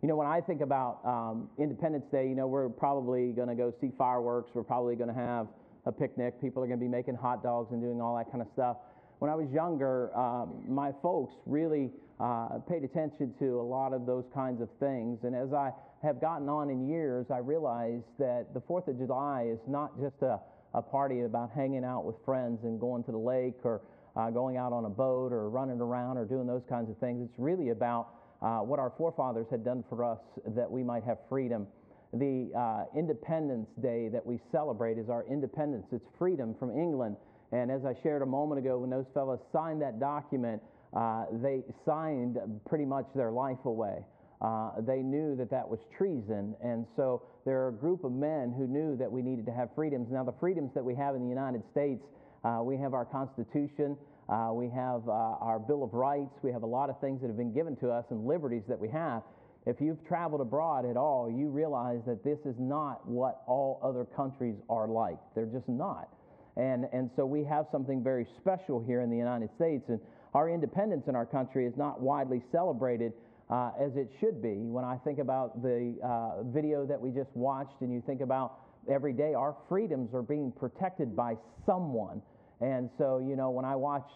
You know, when I think about um, Independence Day, you know, we're probably going to go see fireworks. We're probably going to have a picnic. People are going to be making hot dogs and doing all that kind of stuff. When I was younger, um, my folks really uh, paid attention to a lot of those kinds of things. And as I have gotten on in years, I realized that the 4th of July is not just a, a party about hanging out with friends and going to the lake or uh, going out on a boat or running around or doing those kinds of things. It's really about uh, what our forefathers had done for us that we might have freedom. The uh, Independence Day that we celebrate is our independence. It's freedom from England. And as I shared a moment ago, when those fellows signed that document, uh, they signed pretty much their life away. Uh, they knew that that was treason. And so there are a group of men who knew that we needed to have freedoms. Now, the freedoms that we have in the United States, uh, we have our Constitution, uh, we have uh, our Bill of Rights, we have a lot of things that have been given to us and liberties that we have. If you've traveled abroad at all, you realize that this is not what all other countries are like. They're just not. And, and so we have something very special here in the United States. And our independence in our country is not widely celebrated uh, as it should be. When I think about the uh, video that we just watched, and you think about every day, our freedoms are being protected by someone. And so, you know, when I watch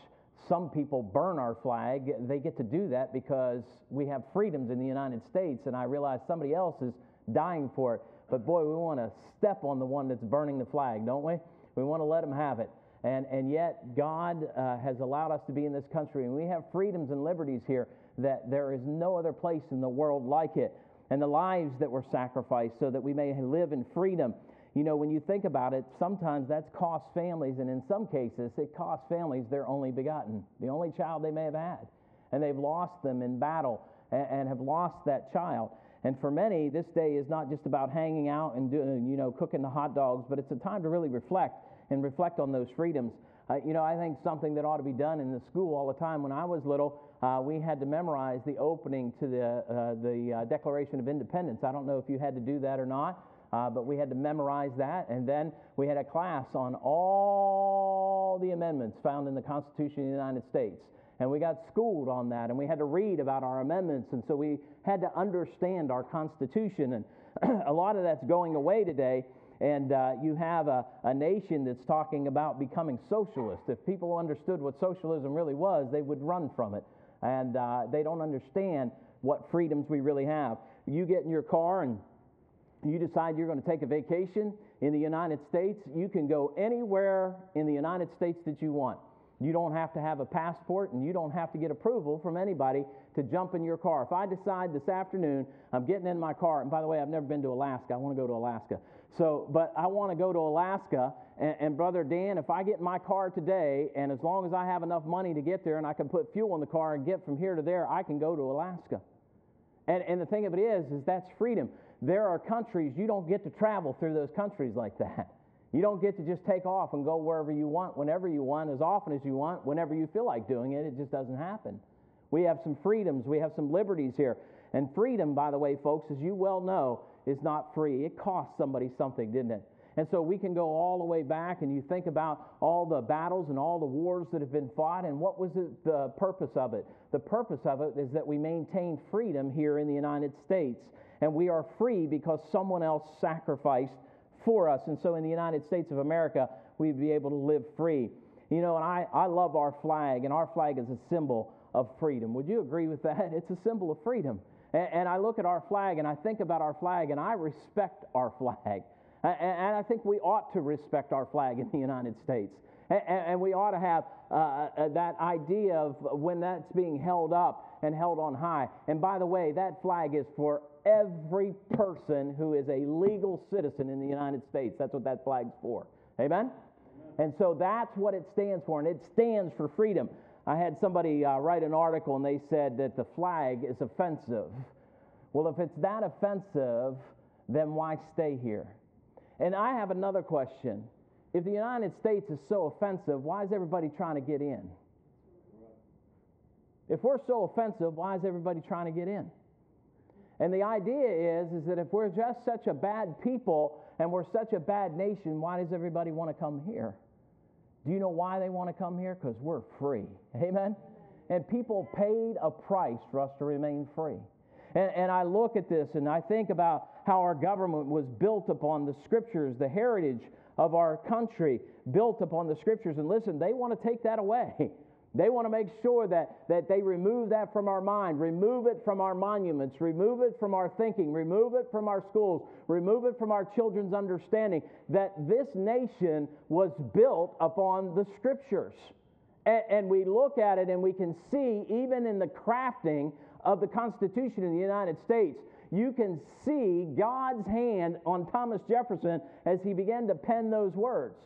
some people burn our flag, they get to do that because we have freedoms in the United States, and I realize somebody else is dying for it. But boy, we want to step on the one that's burning the flag, don't we? We want to let them have it. And, and yet, God uh, has allowed us to be in this country, and we have freedoms and liberties here that there is no other place in the world like it. And the lives that were sacrificed so that we may live in freedom. You know, when you think about it, sometimes that's cost families, and in some cases, it costs families their only begotten, the only child they may have had. And they've lost them in battle and, and have lost that child. And for many, this day is not just about hanging out and doing, you know, cooking the hot dogs, but it's a time to really reflect and reflect on those freedoms. Uh, you know, I think something that ought to be done in the school all the time. When I was little, uh, we had to memorize the opening to the, uh, the uh, Declaration of Independence. I don't know if you had to do that or not, uh, but we had to memorize that. And then we had a class on all the amendments found in the Constitution of the United States. And we got schooled on that, and we had to read about our amendments. And so we had to understand our Constitution. And a lot of that's going away today and uh, you have a, a nation that's talking about becoming socialist. If people understood what socialism really was, they would run from it. And uh, they don't understand what freedoms we really have. You get in your car and you decide you're going to take a vacation in the United States, you can go anywhere in the United States that you want. You don't have to have a passport and you don't have to get approval from anybody to jump in your car. If I decide this afternoon I'm getting in my car, and by the way, I've never been to Alaska, I want to go to Alaska. So, but I want to go to Alaska. And, and, Brother Dan, if I get in my car today, and as long as I have enough money to get there and I can put fuel in the car and get from here to there, I can go to Alaska. And, and the thing of it is, is that's freedom. There are countries you don't get to travel through those countries like that. You don't get to just take off and go wherever you want, whenever you want, as often as you want, whenever you feel like doing it. It just doesn't happen. We have some freedoms, we have some liberties here. And freedom, by the way, folks, as you well know, is not free. It cost somebody something, didn't it? And so we can go all the way back and you think about all the battles and all the wars that have been fought and what was it, the purpose of it? The purpose of it is that we maintain freedom here in the United States. And we are free because someone else sacrificed for us. And so in the United States of America, we'd be able to live free. You know, and I, I love our flag, and our flag is a symbol of freedom. Would you agree with that? It's a symbol of freedom. And, and I look at our flag and I think about our flag and I respect our flag. And, and I think we ought to respect our flag in the United States. And, and we ought to have uh, uh, that idea of when that's being held up and held on high. And by the way, that flag is for every person who is a legal citizen in the United States. That's what that flag's for. Amen? And so that's what it stands for, and it stands for freedom. I had somebody uh, write an article and they said that the flag is offensive. Well, if it's that offensive, then why stay here? And I have another question. If the United States is so offensive, why is everybody trying to get in? If we're so offensive, why is everybody trying to get in? And the idea is, is that if we're just such a bad people and we're such a bad nation, why does everybody want to come here? Do you know why they want to come here? Because we're free. Amen? And people paid a price for us to remain free. And, and I look at this and I think about how our government was built upon the scriptures, the heritage of our country, built upon the scriptures. And listen, they want to take that away. They want to make sure that, that they remove that from our mind, remove it from our monuments, remove it from our thinking, remove it from our schools, remove it from our children's understanding that this nation was built upon the scriptures. And, and we look at it and we can see, even in the crafting of the Constitution in the United States, you can see God's hand on Thomas Jefferson as he began to pen those words.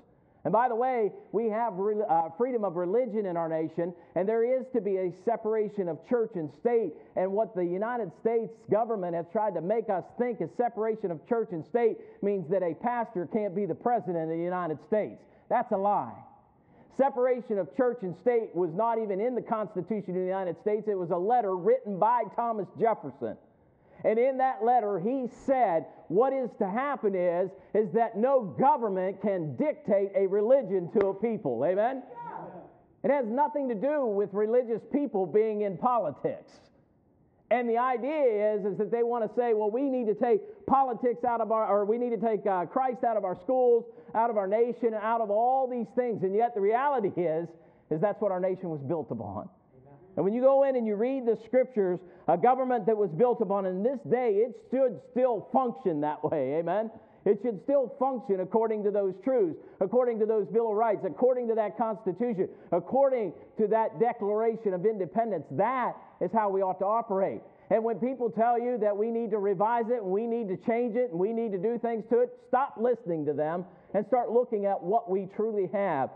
And by the way, we have re- uh, freedom of religion in our nation, and there is to be a separation of church and state. And what the United States government has tried to make us think is separation of church and state means that a pastor can't be the president of the United States. That's a lie. Separation of church and state was not even in the Constitution of the United States. It was a letter written by Thomas Jefferson. And in that letter, he said, what is to happen is, is that no government can dictate a religion to a people. Amen? It has nothing to do with religious people being in politics. And the idea is, is that they want to say, well, we need to take politics out of our, or we need to take uh, Christ out of our schools, out of our nation, out of all these things. And yet the reality is, is that's what our nation was built upon. And when you go in and you read the scriptures, a government that was built upon, in this day, it should still function that way. Amen? It should still function according to those truths, according to those Bill of Rights, according to that Constitution, according to that Declaration of Independence. That is how we ought to operate. And when people tell you that we need to revise it and we need to change it and we need to do things to it, stop listening to them and start looking at what we truly have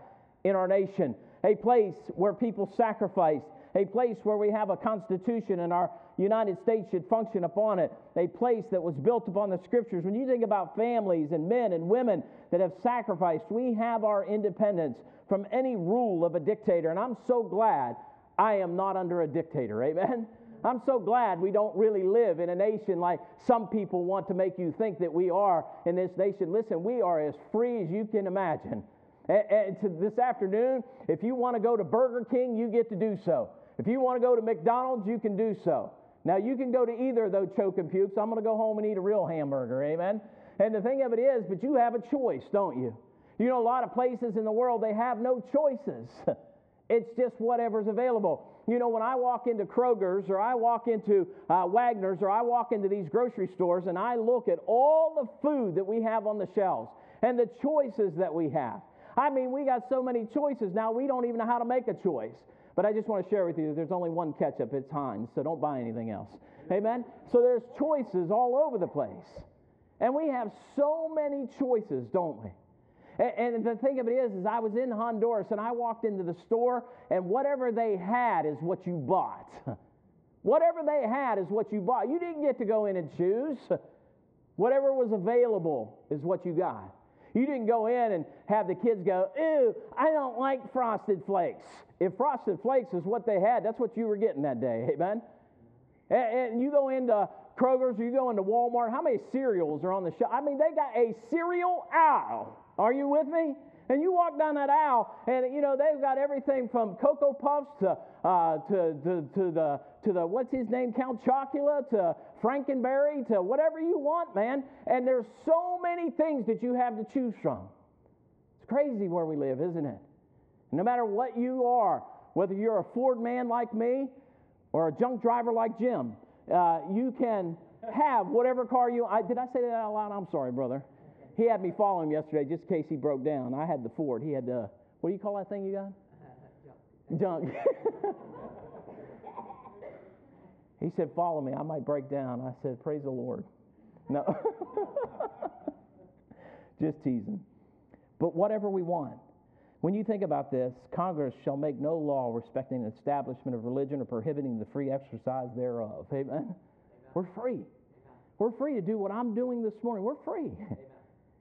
in our nation. A place where people sacrificed, a place where we have a constitution and our United States should function upon it, a place that was built upon the scriptures. When you think about families and men and women that have sacrificed, we have our independence from any rule of a dictator. And I'm so glad I am not under a dictator. Amen? I'm so glad we don't really live in a nation like some people want to make you think that we are in this nation. Listen, we are as free as you can imagine. And, this afternoon, if you want to go to Burger King, you get to do so. If you want to go to McDonald's, you can do so. Now, you can go to either of those choke and pukes. I'm going to go home and eat a real hamburger, amen? And the thing of it is, but you have a choice, don't you? You know, a lot of places in the world, they have no choices. it's just whatever's available. You know, when I walk into Kroger's or I walk into uh, Wagner's or I walk into these grocery stores and I look at all the food that we have on the shelves and the choices that we have. I mean, we got so many choices now, we don't even know how to make a choice. But I just want to share with you that there's only one ketchup, it's Heinz, so don't buy anything else. Amen? So there's choices all over the place. And we have so many choices, don't we? And, and the thing of it is, is I was in Honduras and I walked into the store, and whatever they had is what you bought. whatever they had is what you bought. You didn't get to go in and choose. Whatever was available is what you got. You didn't go in and have the kids go, Ew, I don't like frosted flakes. If frosted flakes is what they had, that's what you were getting that day. Amen? And, and you go into Kroger's or you go into Walmart, how many cereals are on the shelf? I mean, they got a cereal aisle. Are you with me? And you walk down that aisle, and you know they've got everything from Cocoa Puffs to uh, to, to, to the to the what's his name Count Chocula to Frankenberry to whatever you want, man. And there's so many things that you have to choose from. It's crazy where we live, isn't it? No matter what you are, whether you're a Ford man like me or a junk driver like Jim, uh, you can have whatever car you. I, did I say that out loud? I'm sorry, brother. He had me follow him yesterday just in case he broke down. I had the Ford. He had the, what do you call that thing you got? Junk. he said, Follow me. I might break down. I said, Praise the Lord. No. just teasing. But whatever we want. When you think about this, Congress shall make no law respecting the establishment of religion or prohibiting the free exercise thereof. Amen? Amen. We're free. Amen. We're free to do what I'm doing this morning. We're free. Amen.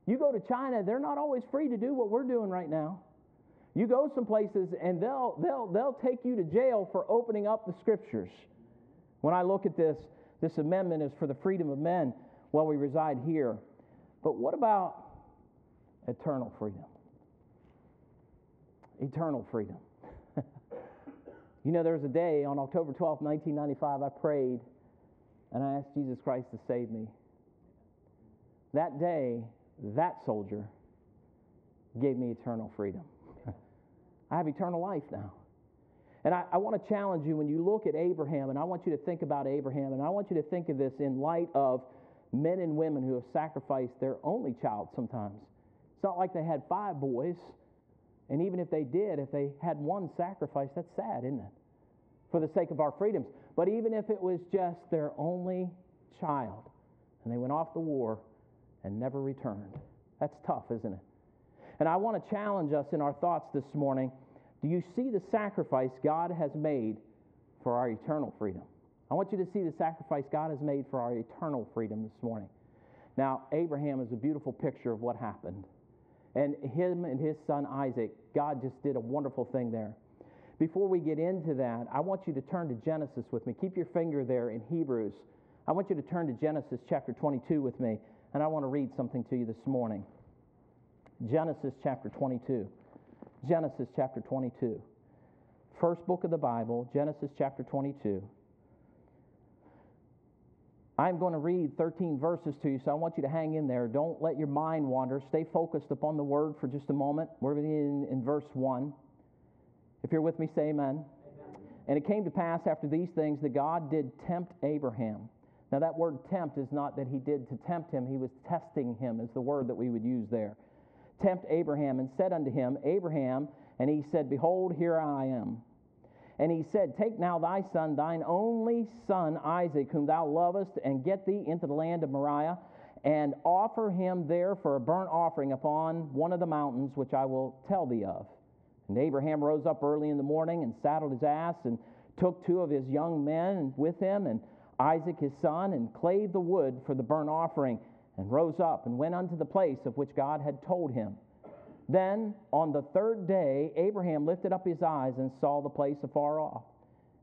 You go to China, they're not always free to do what we're doing right now. You go some places and they'll, they'll, they'll take you to jail for opening up the scriptures. When I look at this, this amendment is for the freedom of men while we reside here. But what about eternal freedom? Eternal freedom. you know, there was a day on October 12, 1995, I prayed and I asked Jesus Christ to save me. That day, that soldier gave me eternal freedom. I have eternal life now. And I, I want to challenge you when you look at Abraham, and I want you to think about Abraham, and I want you to think of this in light of men and women who have sacrificed their only child sometimes. It's not like they had five boys, and even if they did, if they had one sacrifice, that's sad, isn't it? For the sake of our freedoms. But even if it was just their only child, and they went off to war and never returned, that's tough, isn't it? And I want to challenge us in our thoughts this morning do you see the sacrifice God has made for our eternal freedom? I want you to see the sacrifice God has made for our eternal freedom this morning. Now, Abraham is a beautiful picture of what happened. And him and his son Isaac, God just did a wonderful thing there. Before we get into that, I want you to turn to Genesis with me. Keep your finger there in Hebrews. I want you to turn to Genesis chapter 22 with me, and I want to read something to you this morning. Genesis chapter 22. Genesis chapter 22. First book of the Bible, Genesis chapter 22. I'm going to read 13 verses to you, so I want you to hang in there. Don't let your mind wander. Stay focused upon the word for just a moment. We're in, in verse 1. If you're with me, say amen. amen. And it came to pass after these things that God did tempt Abraham. Now, that word tempt is not that he did to tempt him, he was testing him, is the word that we would use there tempt Abraham and said unto him, Abraham, and he said, Behold, here I am. And he said, Take now thy son, thine only son Isaac, whom thou lovest, and get thee into the land of Moriah, and offer him there for a burnt offering upon one of the mountains which I will tell thee of. And Abraham rose up early in the morning and saddled his ass, and took two of his young men with him, and Isaac his son, and clave the wood for the burnt offering and rose up and went unto the place of which God had told him. Then on the third day, Abraham lifted up his eyes and saw the place afar off.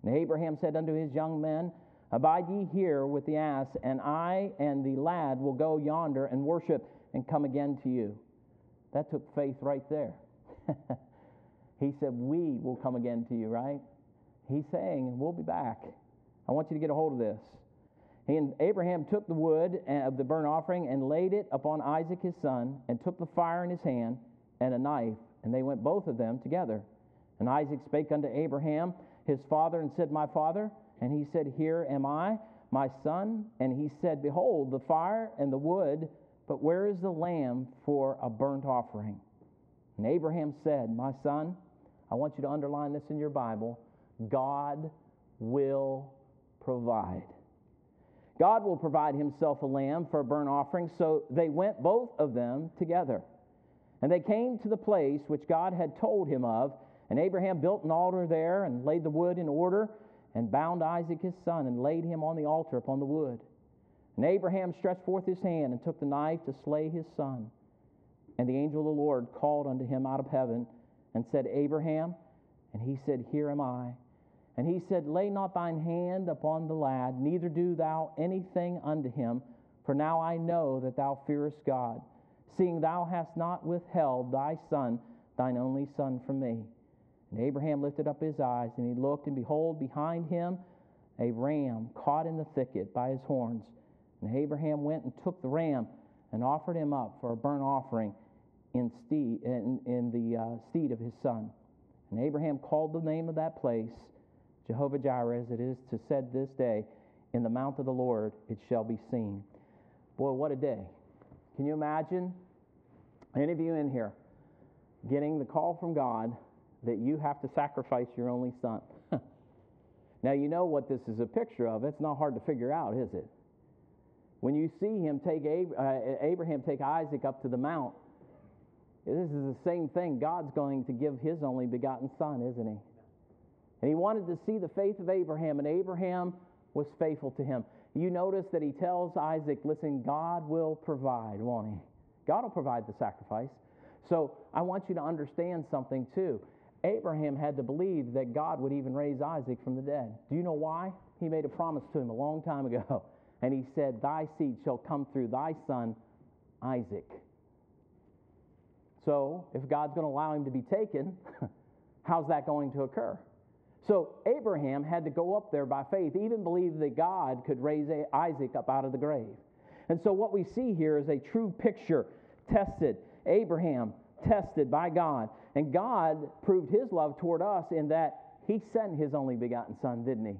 And Abraham said unto his young men, Abide ye here with the ass, and I and the lad will go yonder and worship and come again to you. That took faith right there. he said, We will come again to you, right? He's saying, We'll be back. I want you to get a hold of this. And Abraham took the wood uh, of the burnt offering and laid it upon Isaac his son, and took the fire in his hand and a knife, and they went both of them together. And Isaac spake unto Abraham his father, and said, My father. And he said, Here am I, my son. And he said, Behold, the fire and the wood, but where is the lamb for a burnt offering? And Abraham said, My son, I want you to underline this in your Bible God will provide. God will provide himself a lamb for a burnt offering. So they went both of them together. And they came to the place which God had told him of. And Abraham built an altar there and laid the wood in order and bound Isaac his son and laid him on the altar upon the wood. And Abraham stretched forth his hand and took the knife to slay his son. And the angel of the Lord called unto him out of heaven and said, Abraham. And he said, Here am I. And he said, Lay not thine hand upon the lad, neither do thou anything unto him, for now I know that thou fearest God, seeing thou hast not withheld thy son, thine only son, from me. And Abraham lifted up his eyes, and he looked, and behold, behind him a ram caught in the thicket by his horns. And Abraham went and took the ram and offered him up for a burnt offering in, in, in the uh, steed of his son. And Abraham called the name of that place Jehovah Jireh, as it is to said this day, in the mount of the Lord it shall be seen. Boy, what a day. Can you imagine any of you in here getting the call from God that you have to sacrifice your only son? now, you know what this is a picture of. It's not hard to figure out, is it? When you see him take uh, Abraham take Isaac up to the mount, this is the same thing. God's going to give his only begotten son, isn't he? And he wanted to see the faith of Abraham, and Abraham was faithful to him. You notice that he tells Isaac, listen, God will provide, won't he? God will provide the sacrifice. So I want you to understand something too. Abraham had to believe that God would even raise Isaac from the dead. Do you know why? He made a promise to him a long time ago. And he said, Thy seed shall come through thy son, Isaac. So if God's going to allow him to be taken, how's that going to occur? So Abraham had to go up there by faith, even believe that God could raise Isaac up out of the grave. And so what we see here is a true picture tested. Abraham tested by God. And God proved his love toward us in that he sent his only begotten son, didn't he?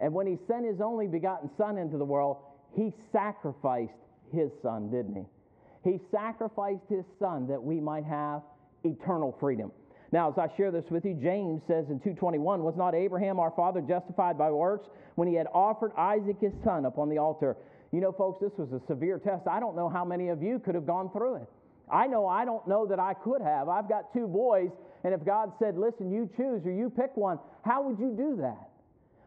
And when he sent his only begotten son into the world, he sacrificed his son, didn't he? He sacrificed his son that we might have eternal freedom. Now, as I share this with you, James says in 221, was not Abraham our father justified by works when he had offered Isaac his son upon the altar? You know, folks, this was a severe test. I don't know how many of you could have gone through it. I know I don't know that I could have. I've got two boys, and if God said, listen, you choose or you pick one, how would you do that?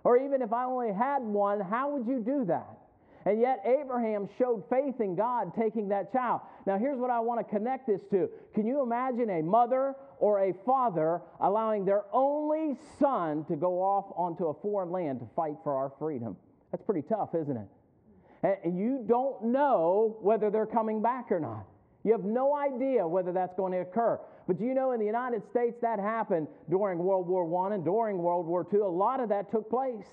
Or even if I only had one, how would you do that? And yet, Abraham showed faith in God taking that child. Now, here's what I want to connect this to. Can you imagine a mother or a father allowing their only son to go off onto a foreign land to fight for our freedom? That's pretty tough, isn't it? And you don't know whether they're coming back or not. You have no idea whether that's going to occur. But you know, in the United States, that happened during World War I and during World War II. A lot of that took place.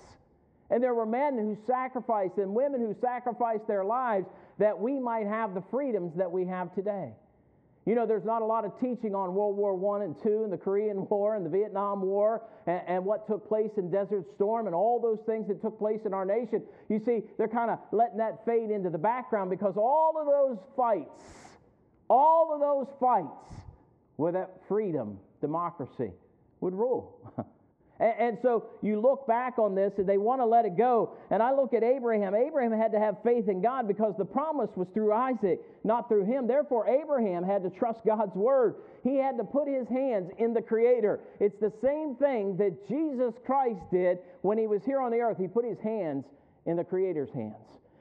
And there were men who sacrificed and women who sacrificed their lives that we might have the freedoms that we have today. You know, there's not a lot of teaching on World War I and II and the Korean War and the Vietnam War and, and, what took place in Desert Storm and all those things that took place in our nation. You see, they're kind of letting that fade into the background because all of those fights, all of those fights where that freedom, democracy would rule. And, and, so you look back on this and they want to let it go. And I look at Abraham. Abraham had to have faith in God because the promise was through Isaac, not through him. Therefore, Abraham had to trust God's word. He had to put his hands in the Creator. It's the same thing that Jesus Christ did when he was here on the earth. He put his hands in the Creator's hands.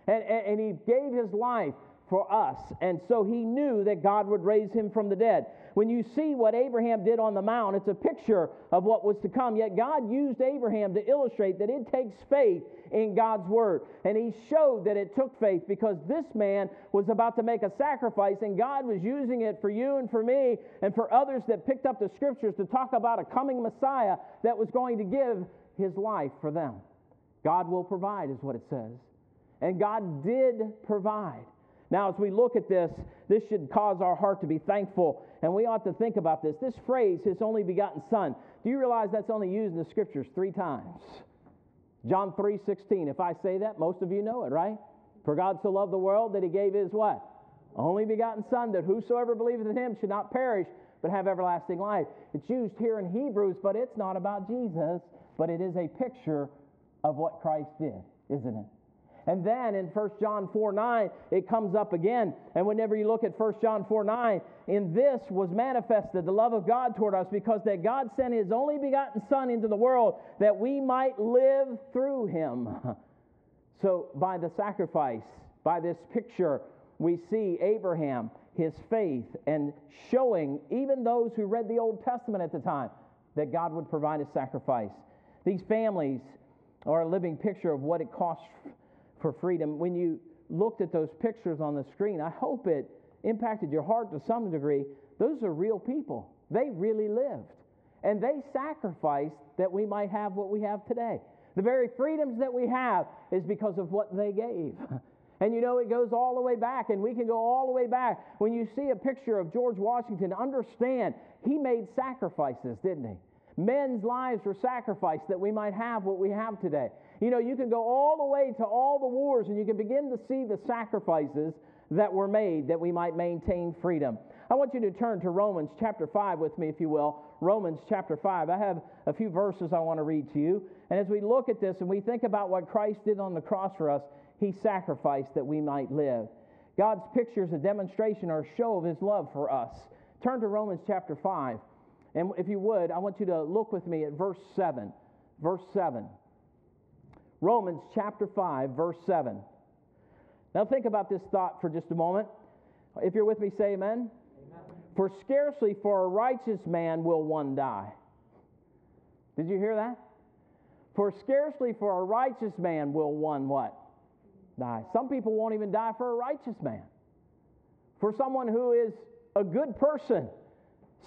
And, and, and he gave his life for us. And so he knew that God would raise him from the dead. When you see what Abraham did on the mount, it's a picture of what was to come. Yet God used Abraham to illustrate that it takes faith in God's word. And he showed that it took faith because this man was about to make a sacrifice, and God was using it for you and for me and for others that picked up the scriptures to talk about a coming Messiah that was going to give his life for them. God will provide, is what it says. And God did provide. Now, as we look at this, this should cause our heart to be thankful, and we ought to think about this. This phrase, his only begotten Son, do you realize that's only used in the scriptures three times? John 3 16. If I say that, most of you know it, right? For God so loved the world that he gave his what? Only begotten Son, that whosoever believeth in him should not perish, but have everlasting life. It's used here in Hebrews, but it's not about Jesus, but it is a picture of what Christ did, isn't it? And then in 1 John 4 9, it comes up again. And whenever you look at 1 John 4 9, in this was manifested the love of God toward us because that God sent his only begotten Son into the world that we might live through him. So by the sacrifice, by this picture, we see Abraham, his faith, and showing even those who read the Old Testament at the time that God would provide a sacrifice. These families are a living picture of what it costs for freedom. When you looked at those pictures on the screen, I hope it impacted your heart to some degree. Those are real people. They really lived. And they sacrificed that we might have what we have today. The very freedoms that we have is because of what they gave. And you know, it goes all the way back, and we can go all the way back. When you see a picture of George Washington, understand he made sacrifices, didn't he? Men's lives were sacrificed that we might have what we have today. You know, you can go all the way to all the wars and you can begin to see the sacrifices that were made that we might maintain freedom. I want you to turn to Romans chapter 5 with me, if you will. Romans chapter 5. I have a few verses I want to read to you. And as we look at this and we think about what Christ did on the cross for us, he sacrificed that we might live. God's picture is a demonstration or a show of his love for us. Turn to Romans chapter 5. And if you would, I want you to look with me at verse 7. Verse 7. Romans chapter 5, verse 7. Now think about this thought for just a moment. If you're with me, say amen. amen. For scarcely for a righteous man will one die. Did you hear that? For scarcely for a righteous man will one what? Die. Some people won't even die for a righteous man. For someone who is a good person,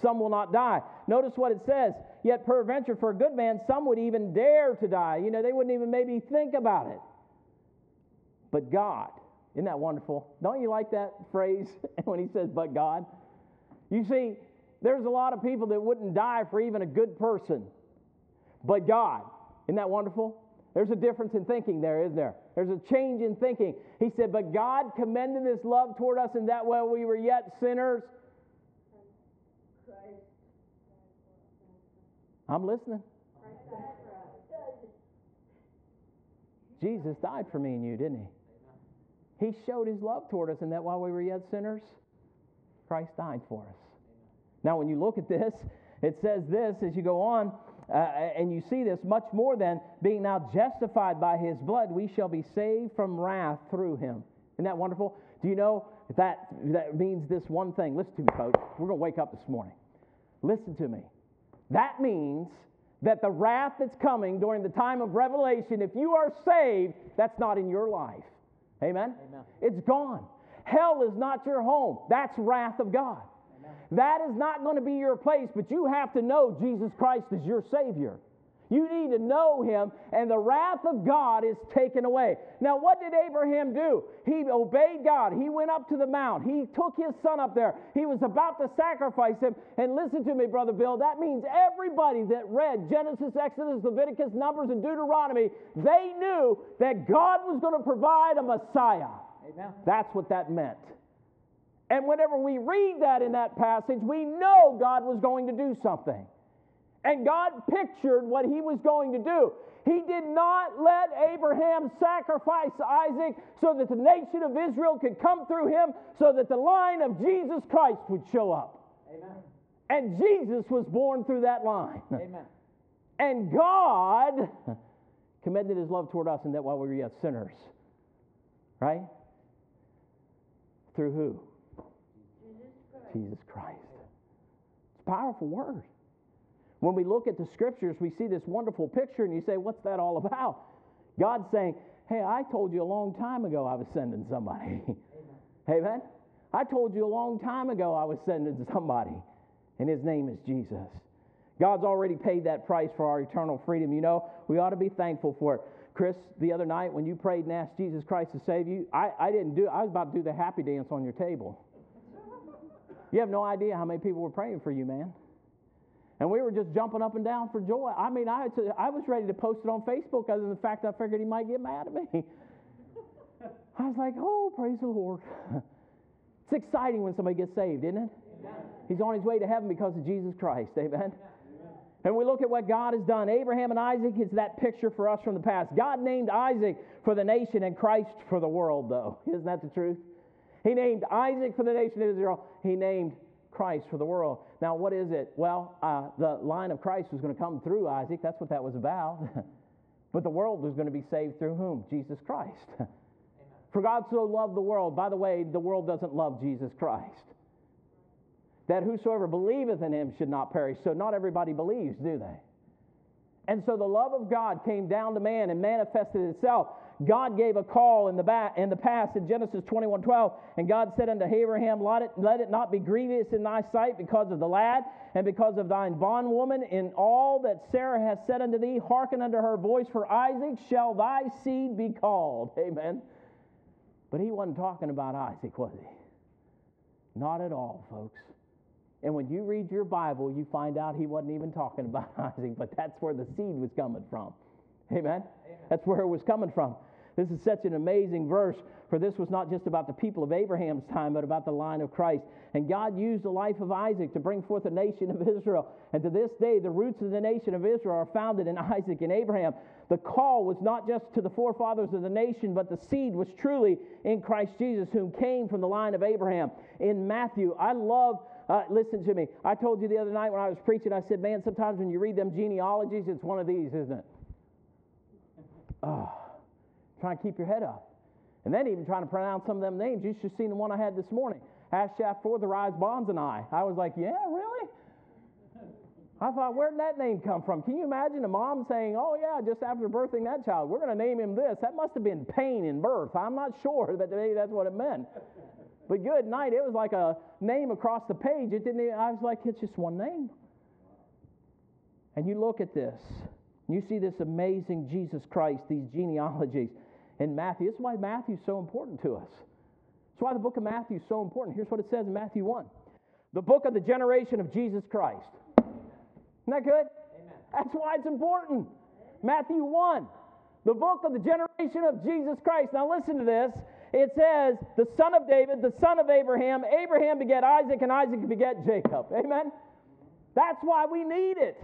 some will not die. Notice what it says. Yet, peradventure, for a good man, some would even dare to die. You know, they wouldn't even maybe think about it. But God, isn't that wonderful? Don't you like that phrase when he says, but God? You see, there's a lot of people that wouldn't die for even a good person. But God, isn't that wonderful? There's a difference in thinking there, isn't there? There's a change in thinking. He said, But God commended his love toward us in that while we were yet sinners. I'm listening. Jesus died for me and you, didn't he? He showed his love toward us and that while we were yet sinners, Christ died for us. Now, when you look at this, it says this as you go on, uh, and you see this much more than being now justified by his blood, we shall be saved from wrath through him. Isn't that wonderful? Do you know that that means this one thing? Listen to me, folks. We're going to wake up this morning. Listen to me. That means that the wrath that's coming during the time of revelation, if you are saved, that's not in your life. Amen? Amen. It's gone. Hell is not your home. That's wrath of God. That is not going to be your place, but you have to know Jesus Christ is your Savior. You need to know him, and the wrath of God is taken away. Now, what did Abraham do? He obeyed God. He went up to the mount. He took his son up there. He was about to sacrifice him. And listen to me, Brother Bill, that means everybody that read Genesis, Exodus, Leviticus, Numbers, and Deuteronomy, they knew that God was going to provide a Messiah. Amen. That's what that meant. And whenever we read that in that passage, we know God was going to do something. And God pictured what he was going to do. He did not let Abraham sacrifice Isaac so that the nation of Israel could come through him, so that the line of Jesus Christ would show up. Amen. And Jesus was born through that line. Amen. And God commended his love toward us in that while we were yet sinners. Right? Through who? Jesus Christ. Jesus Christ. It's a powerful word. When we look at the scriptures, we see this wonderful picture, and you say, What's that all about? God's saying, Hey, I told you a long time ago I was sending somebody. Amen. Amen. I told you a long time ago I was sending somebody, and his name is Jesus. God's already paid that price for our eternal freedom. You know, we ought to be thankful for it. Chris, the other night when you prayed and asked Jesus Christ to save you, I, I didn't do I was about to do the happy dance on your table. You have no idea how many people were praying for you, man. And we were just jumping up and down for joy. I mean, I, I was ready to post it on Facebook other than the fact I figured he might get mad at me. I was like, oh, praise the Lord. it's exciting when somebody gets saved, isn't it? Amen. He's on his way to heaven because of Jesus Christ. Amen. Amen. And we look at what God has done. Abraham and Isaac is that picture for us from the past. God named Isaac for the nation and Christ for the world, though. Isn't that the truth? He named Isaac for the nation of Israel. He named Christ for the world. Now, what is it? Well, uh, the line of Christ was going to come through Isaac. That's what that was about. but the world was going to be saved through whom? Jesus Christ. for God so loved the world. By the way, the world doesn't love Jesus Christ. That whosoever believeth in him should not perish. So, not everybody believes, do they? And so the love of God came down to man and manifested itself. God gave a call in the, back, in the past in Genesis 21 12, and God said unto Abraham, let it, let it not be grievous in thy sight because of the lad and because of thine bondwoman. In all that Sarah hath said unto thee, hearken unto her voice, for Isaac shall thy seed be called. Amen. But he wasn't talking about Isaac, was he? Not at all, folks. And when you read your Bible, you find out he wasn't even talking about Isaac, but that's where the seed was coming from. Amen? Amen? That's where it was coming from. This is such an amazing verse, for this was not just about the people of Abraham's time, but about the line of Christ. And God used the life of Isaac to bring forth a nation of Israel. And to this day, the roots of the nation of Israel are founded in Isaac and Abraham. The call was not just to the forefathers of the nation, but the seed was truly in Christ Jesus, whom came from the line of Abraham. In Matthew, I love uh, listen to me. I told you the other night when I was preaching, I said, man, sometimes when you read them genealogies, it's one of these, isn't it? Oh, trying to keep your head up. And then even trying to pronounce some of them names. You should have seen the one I had this morning. Ashaf for the Rise Bonds and I. I was like, yeah, really? I thought, where did that name come from? Can you imagine a mom saying, oh, yeah, just after birthing that child, we're going to name him this? That must have been pain in birth. I'm not sure, but maybe that's what it meant. But good night, it was like a name across the page. It didn't. I was like, it's just one name. And you look at this, you see this amazing Jesus Christ, these genealogies in Matthew. This is why Matthew is so important to us. That's why the book of Matthew is so important. Here's what it says in Matthew 1 the book of the generation of Jesus Christ. Isn't that good? Amen. That's why it's important. Matthew 1, the book of the generation of Jesus Christ. Now listen to this. It says, the son of David, the son of Abraham. Abraham begat Isaac, and Isaac begat Jacob. Amen? That's why we need it.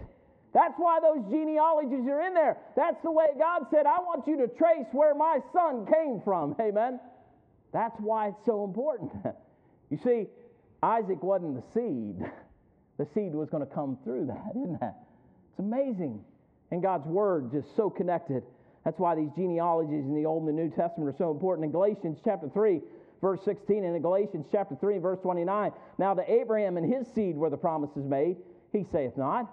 That's why those genealogies are in there. That's the way God said, I want you to trace where my son came from. Amen? That's why it's so important. you see, Isaac wasn't the seed. The seed was going to come through that, isn't that? It's amazing. And God's word just so connected. That's why these genealogies in the Old and the New Testament are so important. In Galatians chapter 3, verse 16, and in Galatians chapter 3, verse 29, now to Abraham and his seed were the promises made. He saith not,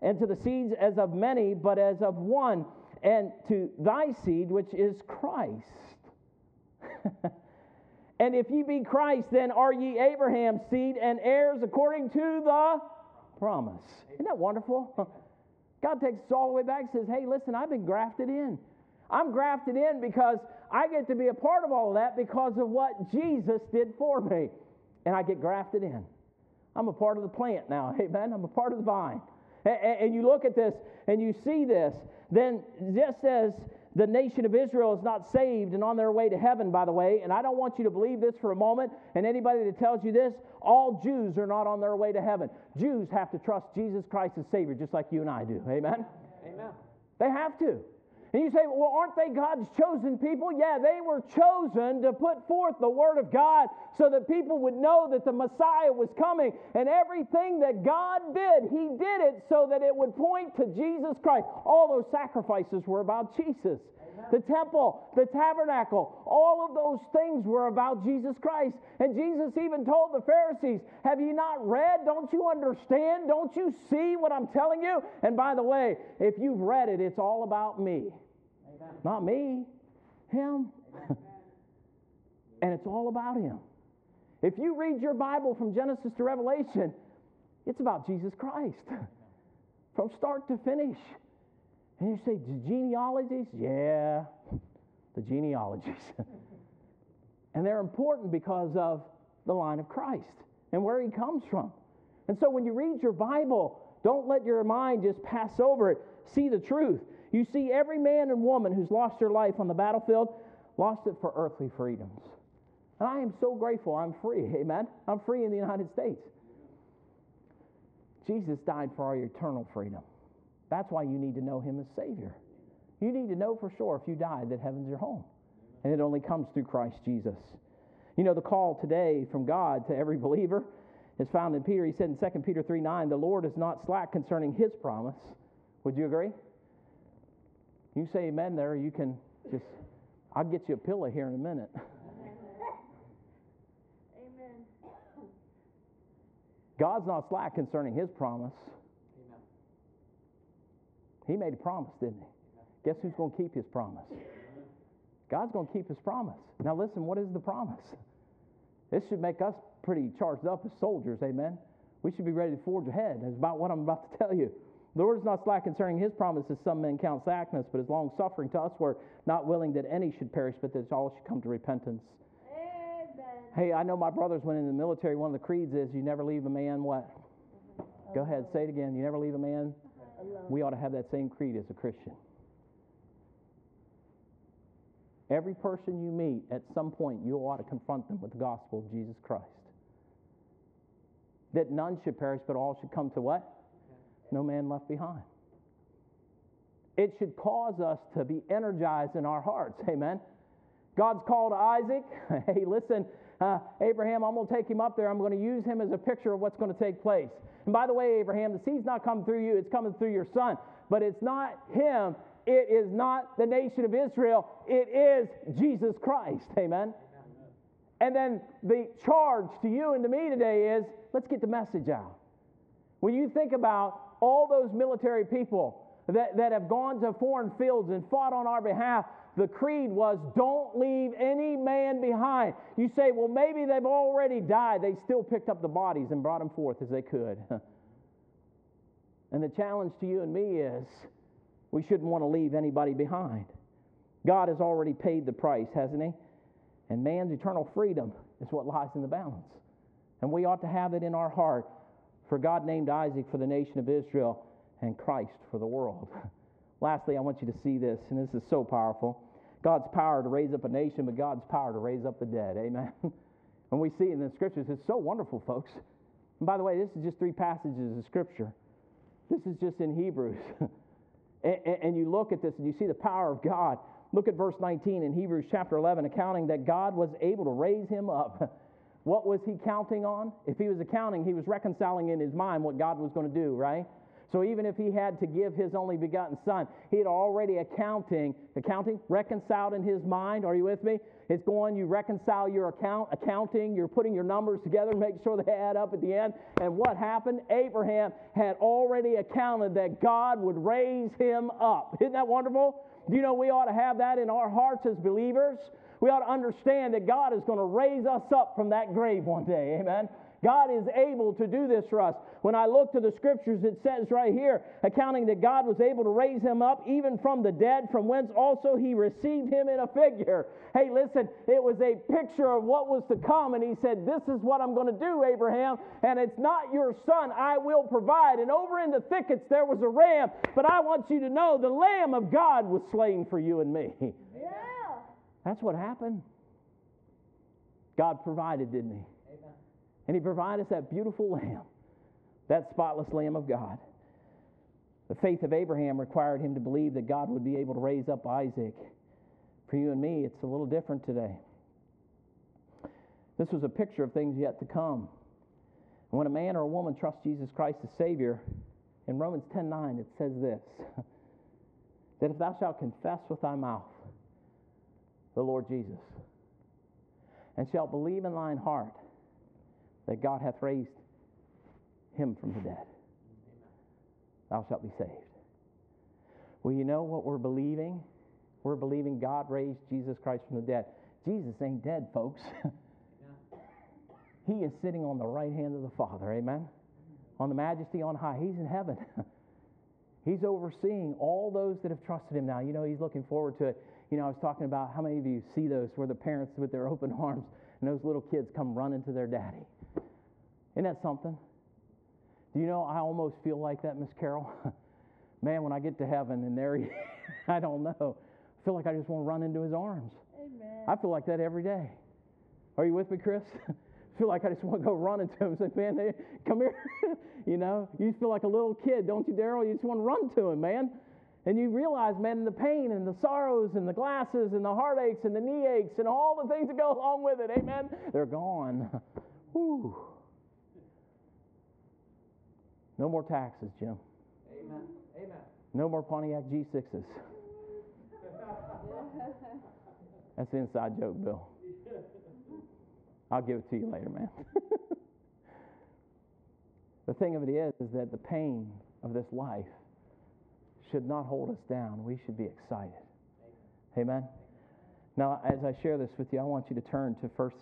and to the seeds as of many, but as of one, and to thy seed, which is Christ. and if ye be Christ, then are ye Abraham's seed and heirs according to the promise. Isn't that wonderful? God takes us all the way back and says, Hey, listen, I've been grafted in. I'm grafted in because I get to be a part of all of that because of what Jesus did for me. And I get grafted in. I'm a part of the plant now. Amen. I'm a part of the vine. And you look at this and you see this, then just as the nation of Israel is not saved and on their way to heaven, by the way, and I don't want you to believe this for a moment, and anybody that tells you this, all Jews are not on their way to heaven. Jews have to trust Jesus Christ as Savior, just like you and I do. Amen? Amen. They have to. And you say, well, aren't they God's chosen people? Yeah, they were chosen to put forth the Word of God so that people would know that the Messiah was coming. And everything that God did, He did it so that it would point to Jesus Christ. All those sacrifices were about Jesus the temple, the tabernacle, all of those things were about Jesus Christ. And Jesus even told the Pharisees, Have you not read? Don't you understand? Don't you see what I'm telling you? And by the way, if you've read it, it's all about me. Not me, Him. and it's all about Him. If you read your Bible from Genesis to Revelation, it's about Jesus Christ from start to finish. And you say, genealogies? Yeah, the genealogies. and they're important because of the line of Christ and where he comes from. And so when you read your Bible, don't let your mind just pass over it. See the truth. You see, every man and woman who's lost their life on the battlefield lost it for earthly freedoms. And I am so grateful I'm free. Amen. I'm free in the United States. Jesus died for our eternal freedom. That's why you need to know Him as Savior. You need to know for sure if you die that heaven's your home. And it only comes through Christ Jesus. You know, the call today from God to every believer is found in Peter. He said in 2 Peter 3 9, the Lord is not slack concerning His promise. Would you agree? You say amen there, you can just, I'll get you a pillow here in a minute. Amen. God's not slack concerning His promise. He made a promise, didn't he? Guess who's going to keep his promise? God's going to keep his promise. Now, listen, what is the promise? This should make us pretty charged up as soldiers, amen? We should be ready to forge ahead. That's about what I'm about to tell you. The Lord is not slack concerning his promises, some men count slackness, but is long suffering to us, we're not willing that any should perish, but that all should come to repentance. Amen. Hey, I know my brothers went in the military. One of the creeds is you never leave a man what? Mm-hmm. Go ahead, say it again. You never leave a man we ought to have that same creed as a Christian. Every person you meet, at some point, you ought to confront them with the gospel of Jesus Christ. That none should perish, but all should come to what? No man left behind. It should cause us to be energized in our hearts. Amen. God's called Isaac. Hey, listen, uh, Abraham, I'm going to take him up there. I'm going to use him as a picture of what's going to take place. And by the way, Abraham, the seed's not coming through you, it's coming through your son. But it's not him, it is not the nation of Israel, it is Jesus Christ. Amen. And then the charge to you and to me today is let's get the message out. When you think about all those military people that, that have gone to foreign fields and fought on our behalf, The creed was, don't leave any man behind. You say, well, maybe they've already died. They still picked up the bodies and brought them forth as they could. and the challenge to you and me is we shouldn't want to leave anybody behind. God has already paid the price, hasn't He? And man's eternal freedom is what lies in the balance. And we ought to have it in our heart. For God named Isaac for the nation of Israel and Christ for the world. Lastly, I want you to see this, and this is so powerful God's power to raise up a nation, but God's power to raise up the dead. Amen. and we see in the scriptures, it's so wonderful, folks. And by the way, this is just three passages of scripture. This is just in Hebrews. and, and you look at this and you see the power of God. Look at verse 19 in Hebrews chapter 11, accounting that God was able to raise him up. What was he counting on? If he was accounting, he was reconciling in his mind what God was going to do, right? So even if he had to give his only begotten son, he had already accounting, accounting, reconciled in his mind. Are you with me? It's going, you reconcile your account, accounting, you're putting your numbers together, make sure they add up at the end. And what happened? Abraham had already accounted that God would raise him up. Isn't that wonderful? Do you know we ought to have that in our hearts as believers? We ought to understand that God is going to raise us up from that grave one day. Amen. God is able to do this for us. When I look to the scriptures, it says right here, accounting that God was able to raise him up even from the dead, from whence also he received him in a figure. Hey, listen, it was a picture of what was to come, and he said, This is what I'm going to do, Abraham, and it's not your son, I will provide. And over in the thickets there was a ram, but I want you to know the Lamb of God was slain for you and me. That's what happened. God provided, didn't he? And he provided us that beautiful lamb, that spotless lamb of God. The faith of Abraham required him to believe that God would be able to raise up Isaac. For you and me, it's a little different today. This was a picture of things yet to come. When a man or a woman trusts Jesus Christ as Savior, in Romans 10:9 it says this that if thou shalt confess with thy mouth the Lord Jesus, and shalt believe in thine heart that God hath raised him from the dead. Thou shalt be saved. Well, you know what we're believing? We're believing God raised Jesus Christ from the dead. Jesus ain't dead, folks. he is sitting on the right hand of the Father. Amen. On the majesty on high. He's in heaven. he's overseeing all those that have trusted him now. You know, he's looking forward to it. You know, I was talking about how many of you see those where the parents with their open arms and those little kids come running to their daddy. Isn't that something? Do you know, I almost feel like that, Miss Carol. Man, when I get to heaven and there he, I don't know. I feel like I just want to run into his arms. Amen. I feel like that every day. Are you with me, Chris? I feel like I just want to go run into him and say, man, come here. you know, you feel like a little kid, don't you, Daryl? You just want to run to him, man. And you realize, man, the pain and the sorrows and the glasses and the heartaches and the knee aches and all the things that go along with it, amen, they're gone. Whew. No more taxes, Jim. Amen. Amen. No more Pontiac G6s. That's an inside joke, Bill. I'll give it to you later, man. the thing of it is, is that the pain of this life should not hold us down. We should be excited. Amen. Now, as I share this with you, I want you to turn to First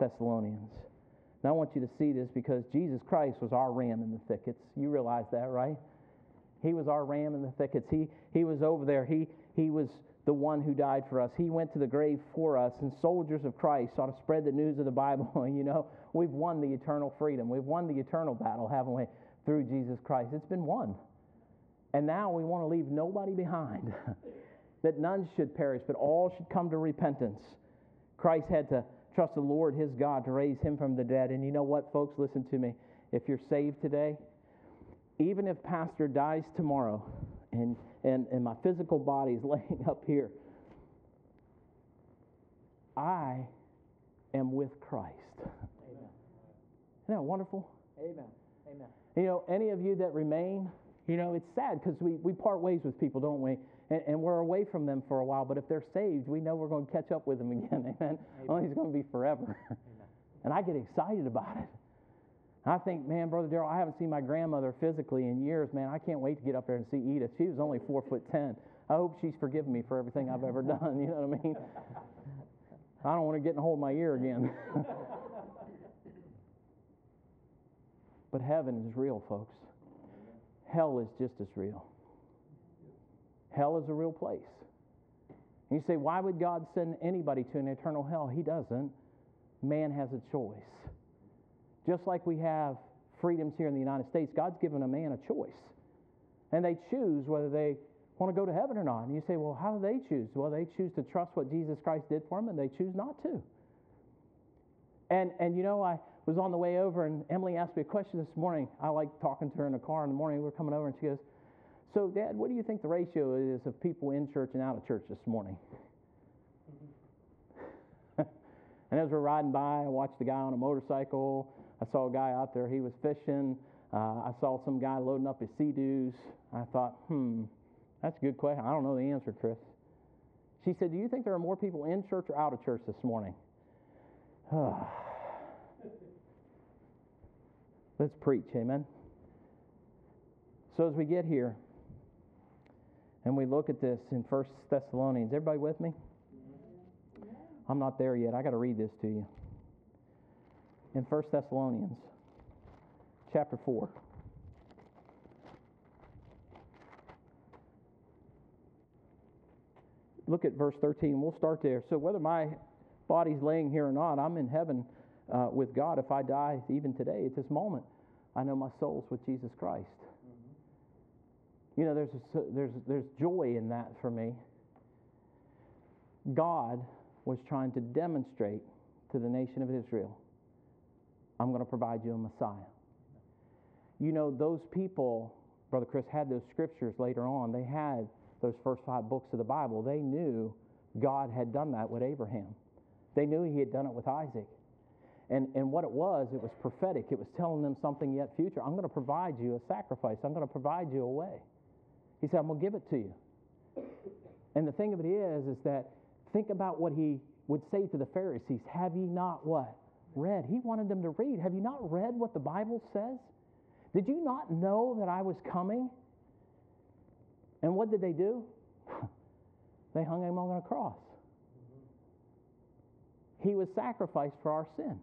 Thessalonians. Now, I want you to see this because Jesus Christ was our ram in the thickets. You realize that, right? He was our ram in the thickets. He, he was over there. He, he was the one who died for us. He went to the grave for us, and soldiers of Christ ought to spread the news of the Bible. you know, we've won the eternal freedom. We've won the eternal battle, haven't we, through Jesus Christ? It's been won. And now we want to leave nobody behind, that none should perish, but all should come to repentance. Christ had to trust the Lord his God to raise him from the dead. And you know what, folks? Listen to me. If you're saved today, even if Pastor dies tomorrow and, and, and my physical body is laying up here, I am with Christ. Amen. Isn't that wonderful? Amen. Amen. You know, any of you that remain, you know, it's sad because we, we part ways with people, don't we? and, and, we're away from them for a while. But if they're saved, we know we're going to catch up with them again. Amen. Only it's going to be forever. and I get excited about it. I think, man, Brother Daryl, I haven't seen my grandmother physically in years, man. I can't wait to get up there and see Edith. She was only four foot ten. I hope she's forgiven me for everything I've ever done. You know what I mean? I don't want to get in hold of my ear again. but heaven is real, folks. Hell is just as real. Hell is a real place. And you say, why would God send anybody to an eternal hell? He doesn't. Man has a choice. Just like we have freedoms here in the United States, God's given a man a choice. And they choose whether they want to go to heaven or not. And you say, well, how do they choose? Well, they choose to trust what Jesus Christ did for them, and they choose not to. And, and you know, I was on the way over, and Emily asked me a question this morning. I like talking to her in the car in the morning. We are coming over, and she goes, So, Dad, what do you think the ratio is of people in church and out of church this morning? and as we're riding by, I watched a guy on a motorcycle. I saw a guy out there, he was fishing. Uh, I saw some guy loading up his Sea-Doos. I thought, hmm, that's a good question. I don't know the answer, Chris. She said, Do you think there are more people in church or out of church this morning? Let's preach, amen. So as we get here and we look at this in First Thessalonians, everybody with me? I'm not there yet. I got to read this to you. In First Thessalonians chapter 4. Look at verse 13. We'll start there. So, whether my body's laying here or not, I'm in heaven uh, with God. If I die even today, at this moment, I know my soul's with Jesus Christ. Mm-hmm. You know, there's, a, there's, there's joy in that for me. God was trying to demonstrate to the nation of Israel I'm going to provide you a Messiah. You know, those people, Brother Chris, had those scriptures later on. They had those first five books of the Bible. They knew God had done that with Abraham, they knew He had done it with Isaac. And, and what it was, it was prophetic. It was telling them something yet future. I'm going to provide you a sacrifice. I'm going to provide you a way. He said, I'm going to give it to you. And the thing of it is, is that think about what he would say to the Pharisees. Have ye not what? Read. He wanted them to read. Have you not read what the Bible says? Did you not know that I was coming? And what did they do? they hung him on a cross. He was sacrificed for our sin.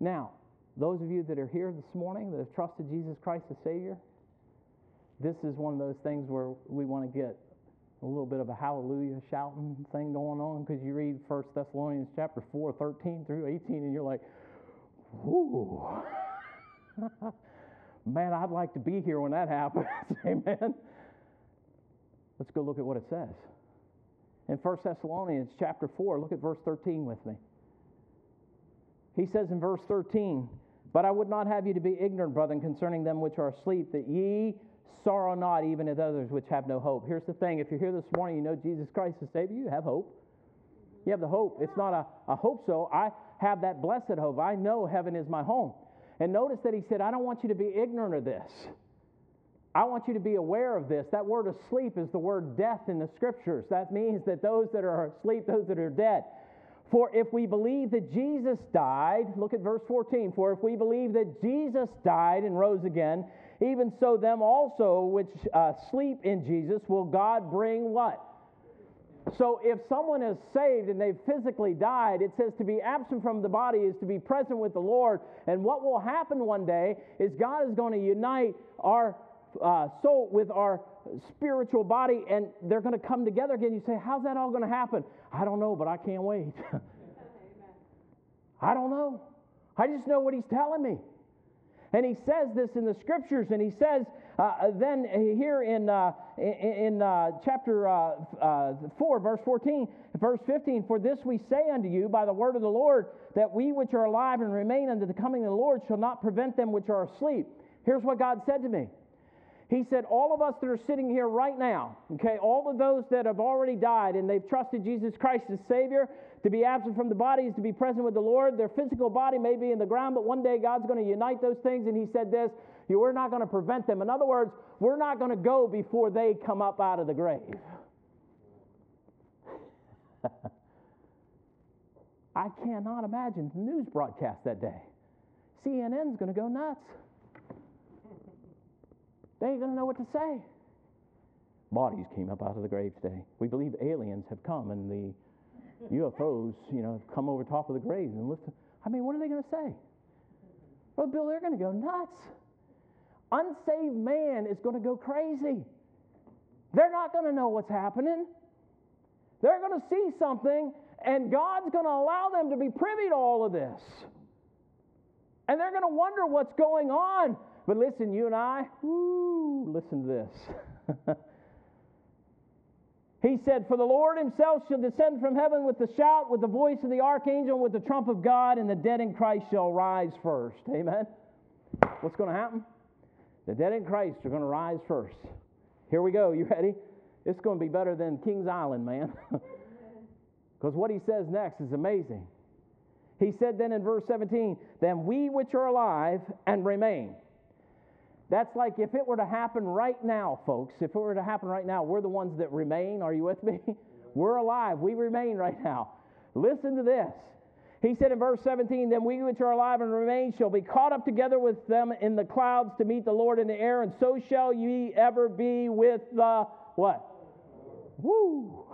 Now, those of you that are here this morning that have trusted Jesus Christ as Savior, this is one of those things where we want to get a little bit of a hallelujah shouting thing going on because you read 1 Thessalonians chapter 4, 13 through 18, and you're like, whoo. Man, I'd like to be here when that happens. Amen. Let's go look at what it says. In 1 Thessalonians chapter 4, look at verse 13 with me. He says in verse 13, But I would not have you to be ignorant, brethren, concerning them which are asleep, that ye sorrow not even as others which have no hope. Here's the thing if you're here this morning, you know Jesus Christ is Savior, you have hope. You have the hope. It's not a, a hope so. I have that blessed hope. I know heaven is my home. And notice that he said, I don't want you to be ignorant of this. I want you to be aware of this. That word asleep is the word death in the scriptures. That means that those that are asleep, those that are dead. For if we believe that Jesus died, look at verse 14. For if we believe that Jesus died and rose again, even so them also which uh, sleep in Jesus will God bring what? So if someone is saved and they've physically died, it says to be absent from the body is to be present with the Lord. And what will happen one day is God is going to unite our uh, soul with our spiritual body and they're going to come together again. You say, How's that all going to happen? I don't know, but I can't wait. I don't know. I just know what he's telling me. And he says this in the scriptures, and he says uh, then here in, uh, in uh, chapter uh, uh, 4, verse 14, verse 15, For this we say unto you by the word of the Lord, that we which are alive and remain unto the coming of the Lord shall not prevent them which are asleep. Here's what God said to me he said, All of us that are sitting here right now, okay, all of those that have already died and they've trusted Jesus Christ as Savior, to be absent from the body is to be present with the Lord. Their physical body may be in the ground, but one day God's going to unite those things. And He said this we're not going to prevent them. In other words, we're not going to go before they come up out of the grave. I cannot imagine the news broadcast that day. CNN's going to go nuts. They ain't going to know what to say. bodies came up out of the grave today. We believe aliens have come and the UFOs, you know, have come over top of the graves and listen. I mean, what are they going to say? Well, Bill, they're going to go nuts. Unsaved man is going to go crazy. They're not going to know what's happening. They're going to see something, and God's going to allow them to be privy to all of this. And they're going to wonder what's going on. But listen, you and I, listen to this. he said, For the Lord himself shall descend from heaven with the shout, with the voice of the archangel, with the trump of God, and the dead in Christ shall rise first. Amen. What's going to happen? The dead in Christ are going to rise first. Here we go. You ready? It's going to be better than Kings Island, man. Because what he says next is amazing. He said then in verse 17, Then we which are alive and remain. That's like if it were to happen right now, folks, if it were to happen right now, we're the ones that remain. Are you with me? We're alive. We remain right now. Listen to this. He said in verse 17, Then we which are alive and remain shall be caught up together with them in the clouds to meet the Lord in the air, and so shall ye ever be with the what? Woo!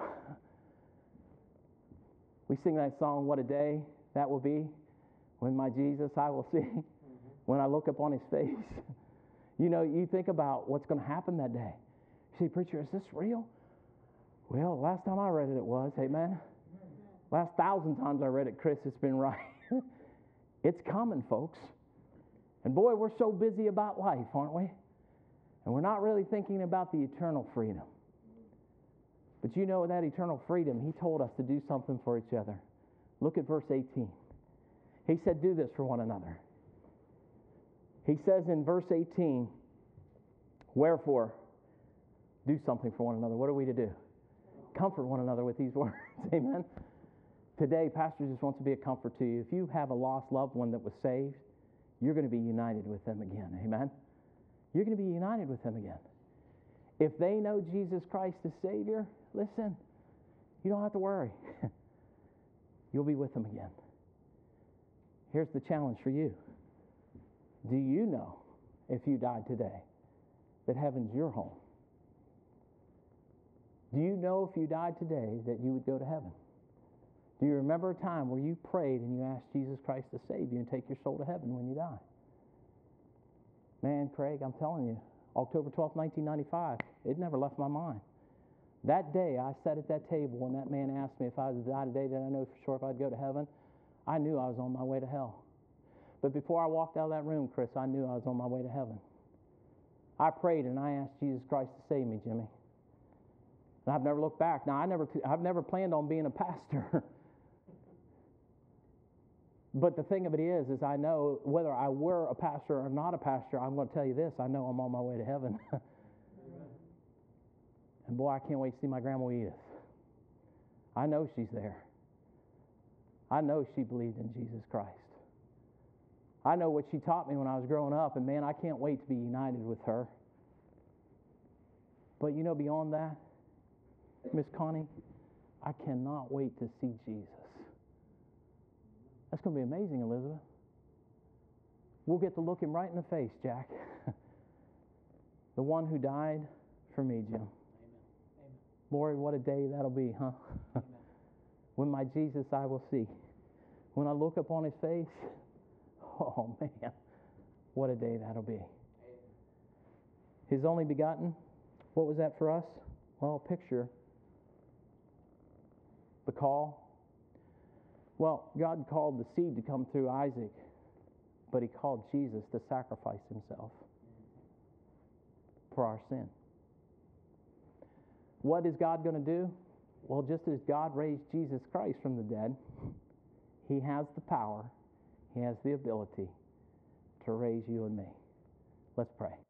We sing that song, What a Day That Will Be, when my Jesus I will see, when I look upon his face. You know, you think about what's going to happen that day. You say, Preacher, is this real? Well, last time I read it, it was. Amen. Last thousand times I read it, Chris, it's been right. it's coming, folks. And boy, we're so busy about life, aren't we? And we're not really thinking about the eternal freedom. But you know, that eternal freedom, he told us to do something for each other. Look at verse 18. He said, Do this for one another. He says in verse 18, Wherefore, do something for one another. What are we to do? Comfort one another with these words. Amen. Today, Pastor just wants to be a comfort to you. If you have a lost loved one that was saved, you're going to be united with them again. Amen. You're going to be united with them again. If they know Jesus Christ as Savior, listen, you don't have to worry. You'll be with them again. Here's the challenge for you Do you know, if you died today, that heaven's your home? Do you know if you died today that you would go to heaven? Do you remember a time where you prayed and you asked Jesus Christ to save you and take your soul to heaven when you die? Man, Craig, I'm telling you, October 12, 1995, it never left my mind. That day, I sat at that table when that man asked me if I was to die today, did I know for sure if I'd go to heaven? I knew I was on my way to hell. But before I walked out of that room, Chris, I knew I was on my way to heaven. I prayed and I asked Jesus Christ to save me, Jimmy. And I've never looked back. Now, I never, I've never planned on being a pastor. but the thing of it is, is I know whether I were a pastor or not a pastor, I'm going to tell you this: I know I'm on my way to heaven. And boy, I can't wait to see my grandma Edith. I know she's there. I know she believed in Jesus Christ. I know what she taught me when I was growing up, and man, I can't wait to be united with her. But you know, beyond that, Miss Connie, I cannot wait to see Jesus. That's going to be amazing, Elizabeth. We'll get to look him right in the face, Jack. the one who died for me, Jim. Lord, what a day that'll be, huh? when my Jesus I will see. When I look upon his face, oh man, what a day that'll be. His only begotten, what was that for us? Well, picture the call. Well, God called the seed to come through Isaac, but he called Jesus to sacrifice himself for our sin. What is God going to do? Well, just as God raised Jesus Christ from the dead, He has the power, He has the ability to raise you and me. Let's pray.